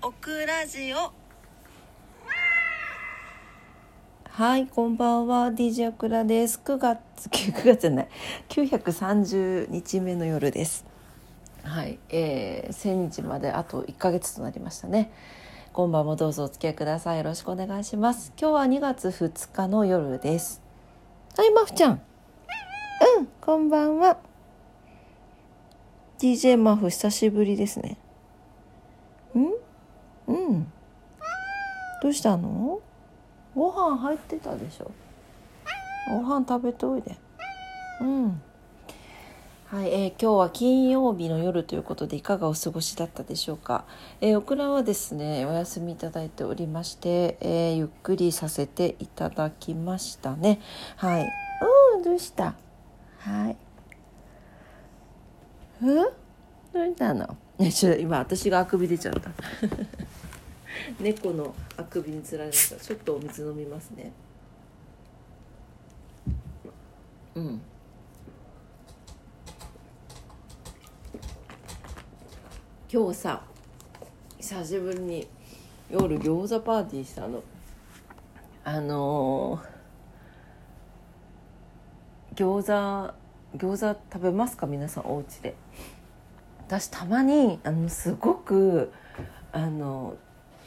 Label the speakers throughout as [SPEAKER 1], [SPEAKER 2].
[SPEAKER 1] オクラジオ
[SPEAKER 2] はい、こんばんは、DJ オクラです。9月、9月じゃない、930日目の夜です。はい、えー、1000日まであと1ヶ月となりましたね。今晩もどうぞお付き合いください。よろしくお願いします。今日は2月2日の夜です。はい、マフちゃん。うん、こんばんは。DJ マフ久しぶりですね。うん。どうしたの？ご飯入ってたでしょ。ご飯食べておいで。うん。はい、えー今日は金曜日の夜ということでいかがお過ごしだったでしょうか、えーオクラはですねお休みいただいておりまして、えーゆっくりさせていただきましたね。はい。うんどうした？はい。うんどうしたの今私があくび出ちゃった。猫のあくびにつられました。ちょっとお水飲みますね。うん。今日さ久しぶりに夜餃子パーティーしたの。あのー、餃子餃子食べますか？皆さんお家で。私たまにあのすごくあの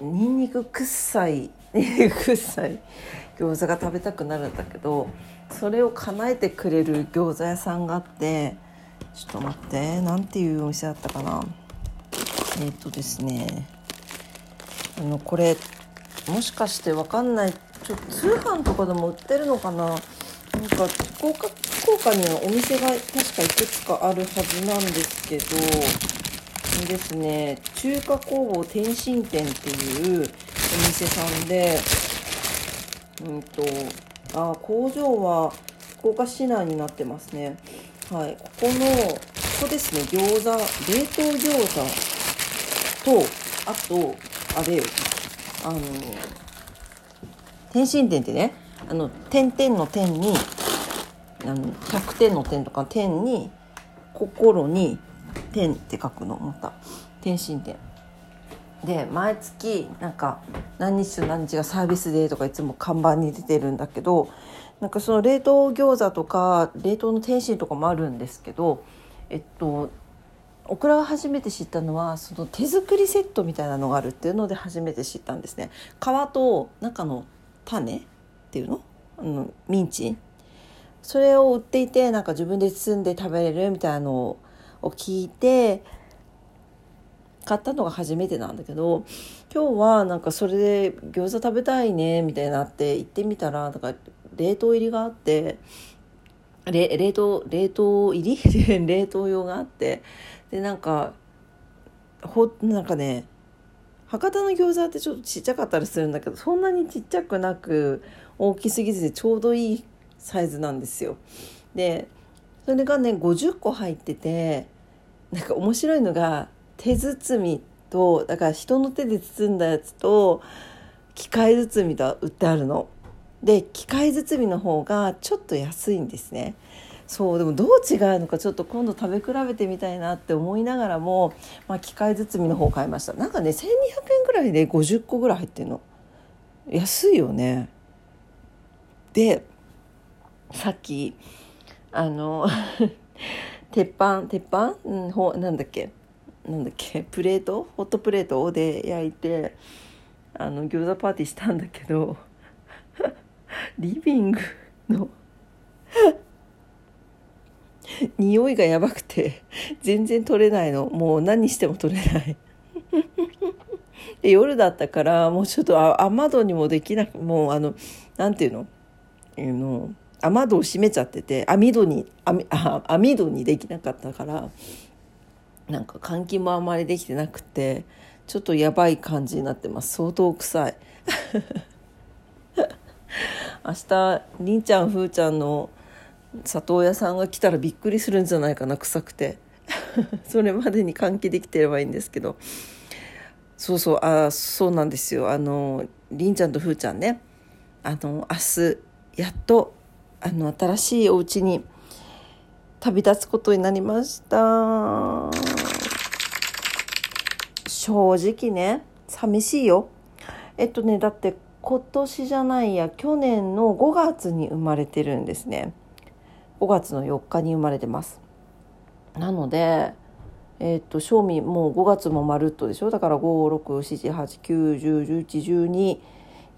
[SPEAKER 2] ニンニク臭い ニンニク臭い餃子が食べたくなるんだけどそれを叶えてくれる餃子屋さんがあってちょっと待ってなんていうお店だったかな？えっ、とですねあのこれもしかしてわかんないちょっと通販とかでも売ってるのかな？なんか福岡福岡にはお店が確かいくつかあるはずなんですけどですね中華工房天津店っていうお店さんでうんとあ工場は福岡市内になってますね。はい。ここのここですね餃子冷凍餃子とあとあれあの天津店ってねあの点々の点にあの100点の点とか点に心に点って書くのまた。天津店で毎月なんか何日と何日がサービスデーとかいつも看板に出てるんだけどなんかその冷凍餃子とか冷凍の天津とかもあるんですけどえっとオクラが初めて知ったのはその手作りセットみたいなのがあるっていうので初めて知ったんですね。皮と中の種っていうの？あのミンチ？それを売っていてなんか自分で包んで食べれるみたいなのを聞いて買ったのが初めてなんだけど今日はなんかそれで餃子食べたいねみたいになって行ってみたらなんか冷凍入りがあってれ冷凍冷凍入り？冷凍用があってでなんかほなんかね博多の餃子ってちょっとちっちゃかったりするんだけどそんなにちっちゃくなく大きすぎずでちょうどいいサイズなんですよ。でそれがね50個入っててなんか面白いのが手包みとだから人の手で包んだやつと機械包みと売ってあるの。で機械包みの方がちょっと安いんですね。そうでもどう違うのかちょっと今度食べ比べてみたいなって思いながらも、まあ、機械包みの方を買いましたなんかね1200円ぐらいで50個ぐらい入ってるの安いよねでさっきあの鉄板鉄板、うん、ほなんだっけ？なんだっけ？プレート？ホットプレート？で焼いてあの餃子パーティーしたんだけどリビングの匂いがやばくて全然取れないの。もう何しても取れない。で夜だったからもうちょっとあ雨戸にもできなくもうあのなんていうの？あの雨戸を閉めちゃってて網戸に網網戸にできなかったからなんか換気もあんまりできてなくてちょっとやばい感じになってます。相当臭い。明日りんちゃんふーちゃんの里親さんが来たらびっくりするんじゃないかな。臭くて。それまでに換気できてればいいんですけど。そうそうあそうなんですよ。あのりんちゃんとふーちゃんね。あの明日やっとあの新しいお家に旅立つことになりました。正直ね寂しいよ。えっとねだって今年じゃないや去年の5月に生まれてるんですね。5月の4日に生まれてます。なのでえっと賞味もう5月もまるっとでしょ？だから56789101112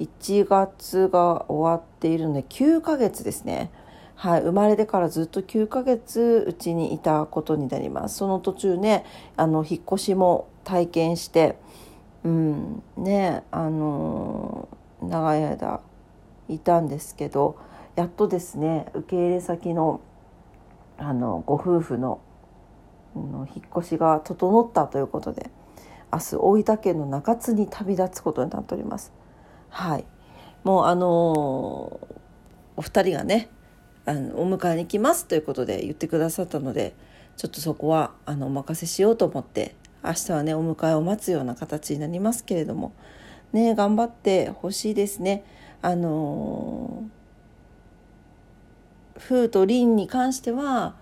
[SPEAKER 2] 1月が終わっているので9ヶ月ですねはい、生まれてからずっと9ヶ月うちにいたことになりますその途中ねあの引っ越しも体験してうんねあの長い間いたんですけどやっとですね受け入れ先のあのご夫婦のの引っ越しが整ったということで明日大分県の中津に旅立つことになっております。はいもうあのお二人がねあのお迎えに来ますということで言ってくださったのでちょっとそこはあのお任せしようと思って明日はねお迎えを待つような形になりますけれどもね頑張ってほしいですね。あの風と凛に関しては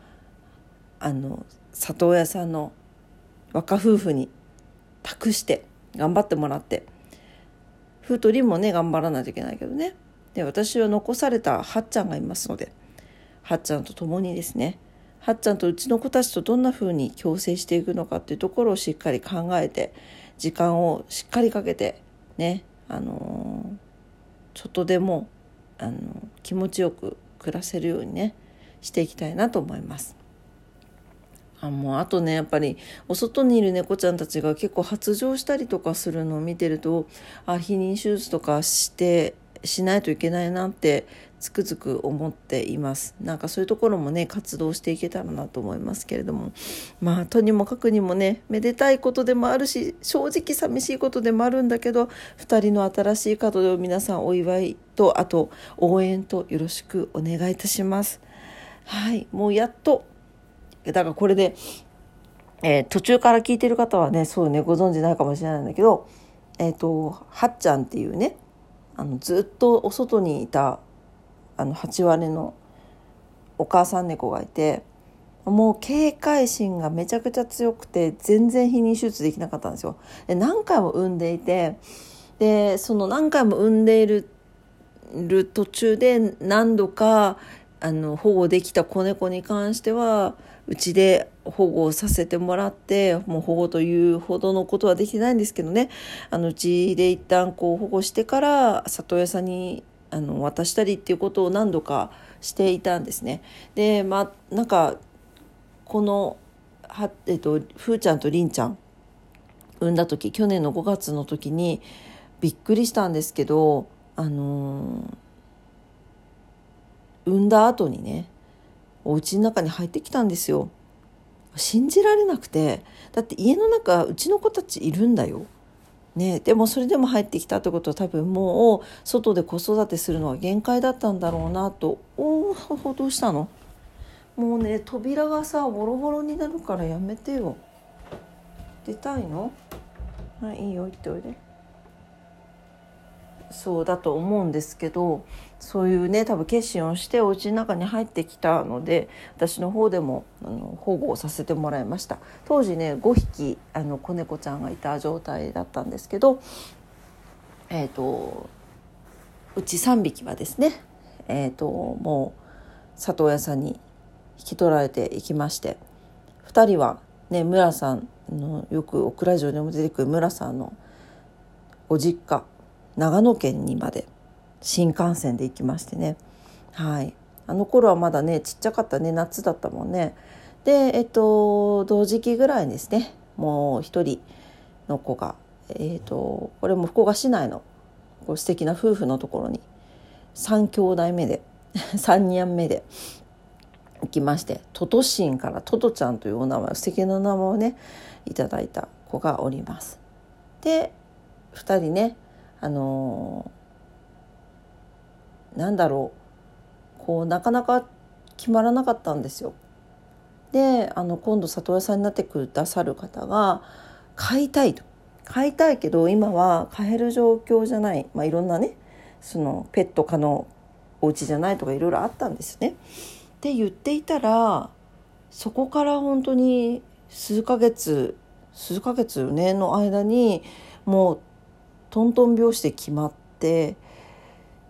[SPEAKER 2] あの里親さんの若夫婦に託して頑張ってもらって風と凛もね頑張らないといけないけどねで私は残されたはっちゃんがいますのではっちゃんと共にですねはっちゃんとうちの子たちとどんな風に共生していくのかっていうところをしっかり考えて時間をしっかりかけてねあのー、ちょっとでもあの気持ちよく暮らせるようにねしていきたいなと思います。あもうあとねやっぱりお外にいる猫ちゃんたちが結構発情したりとかするのを見てるとあ避妊手術とかしてしないといけないなってつくづく思っています。なんかそういうところもね活動していけたらなと思いますけれども。まあとにもかくにもねめでたいことでもあるし正直寂しいことでもあるんだけど2人の新しい門出を皆さんお祝いとあと応援とよろしくお願いいたします。はいもうやっとだからこれで、えー、途中から聞いてる方はねそうねご存知ないかもしれないんだけどえっ、ー、とはっちゃんっていうねあのずっとお外にいたあの8割のお母さん猫がいてもう警戒心がめちゃくちゃ強くて全然避妊手術できなかったんですよ。で何回も産んでいてでその何回も産んでいるる途中で何度かあの保護できた子猫に関してはうちで保護させてもらってもう保護というほどのことはできてないんですけどねあのうちで一旦こう保護してから里親さんにあの渡したりっていうことを何度かしていたんですね。でまあなんかこのは、えっと、ふーちゃんとりんちゃん産んだ時去年の5月の時にびっくりしたんですけどあのー、産んだ後にねお家の中に入ってきたんですよ。信じられなくてだって家の中うちの子たちいるんだよ。ね、でもそれでも入ってきたってことは多分もう外で子育てするのは限界だったんだろうなと。おおどうしたの？もうね扉がさボロボロになるからやめてよ。出たいの？はいいいよ行っておいで。そうだと思うんですけどそういうね多分決心をしてお家の中に入ってきたので私の方でもあの保護をさせてもらいました。当時ね5匹あの子猫ちゃんがいた状態だったんですけどえっ、ー、とうち3匹はですねえっ、ー、ともう里親さんに引き取られていきまして2人はね村さんのよくオクラ城にも出てくる村さんのご実家長野県にまで新幹線で行きましてね。はい。あの頃はまだねちっちゃかったね夏だったもんね。でえっと同時期ぐらいですね。もう一人の子がえっとこれも福岡市内のこう素敵な夫婦のところに3兄弟目で 3人目で行きましてトトシンからトトちゃんというお名前素敵な名前をねいただいた子がおります。で2人ねあの、なんだろうこうなかなか決まらなかったんですよ。であの今度里親さんになってくださる方が買いたいと買いたいけど今は買える状況じゃない、まあ、いろんなねそのペット可能お家じゃないとかいろいろあったんですね。って言っていたらそこから本当に数ヶ月数ヶ月ねの間にもうトントン拍子で決まって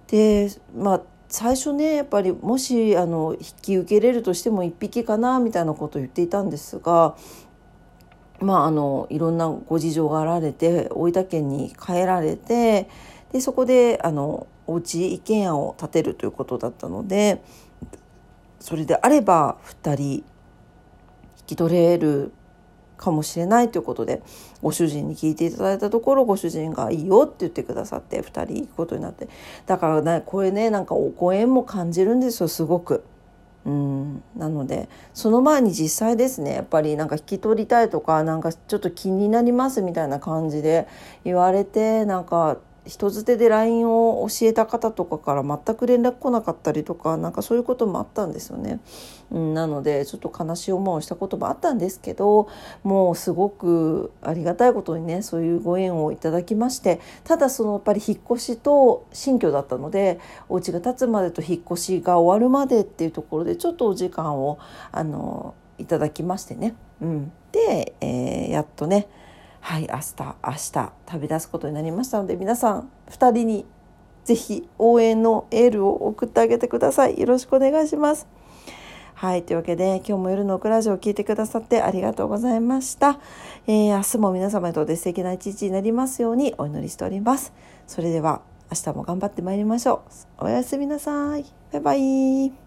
[SPEAKER 2] でまあ最初ねやっぱりもしあの引き受けれるとしても1匹かなみたいなことを言っていたんですがまああのいろんなご事情があられて大分県に帰られてでそこであのお家一軒家を建てるということだったのでそれであれば2人引き取れるかもしれないということでご主人に聞いていただいたところご主人が「いいよ」って言ってくださって2人行くことになってだからねこれねなんかお声も感じるんですよすごく。うんなのでその前に実際ですねやっぱりなんか引き取りたいとかなんかちょっと気になりますみたいな感じで言われてなんか人づてで LINE を教えた方とかから全く連絡来なかったりとかなんかそういうこともあったんですよね。うん、なのでちょっと悲しい思いをしたこともあったんですけどもうすごくありがたいことにねそういうご縁をいただきましてただそのやっぱり引っ越しと新居だったのでお家が建つまでと引っ越しが終わるまでっていうところでちょっとお時間をあのいただきましてね。うん、で、えー、やっとねはい明日明日旅立つことになりましたので皆さん2人にぜひ応援のエールを送ってあげてください。よろしくお願いします。はいというわけで今日も夜のオクラジオを聞いてくださってありがとうございました、えー、明日も皆様にとって素敵な一日になりますようにお祈りしております。それでは明日も頑張ってまいりましょう。おやすみなさい。バイバイ。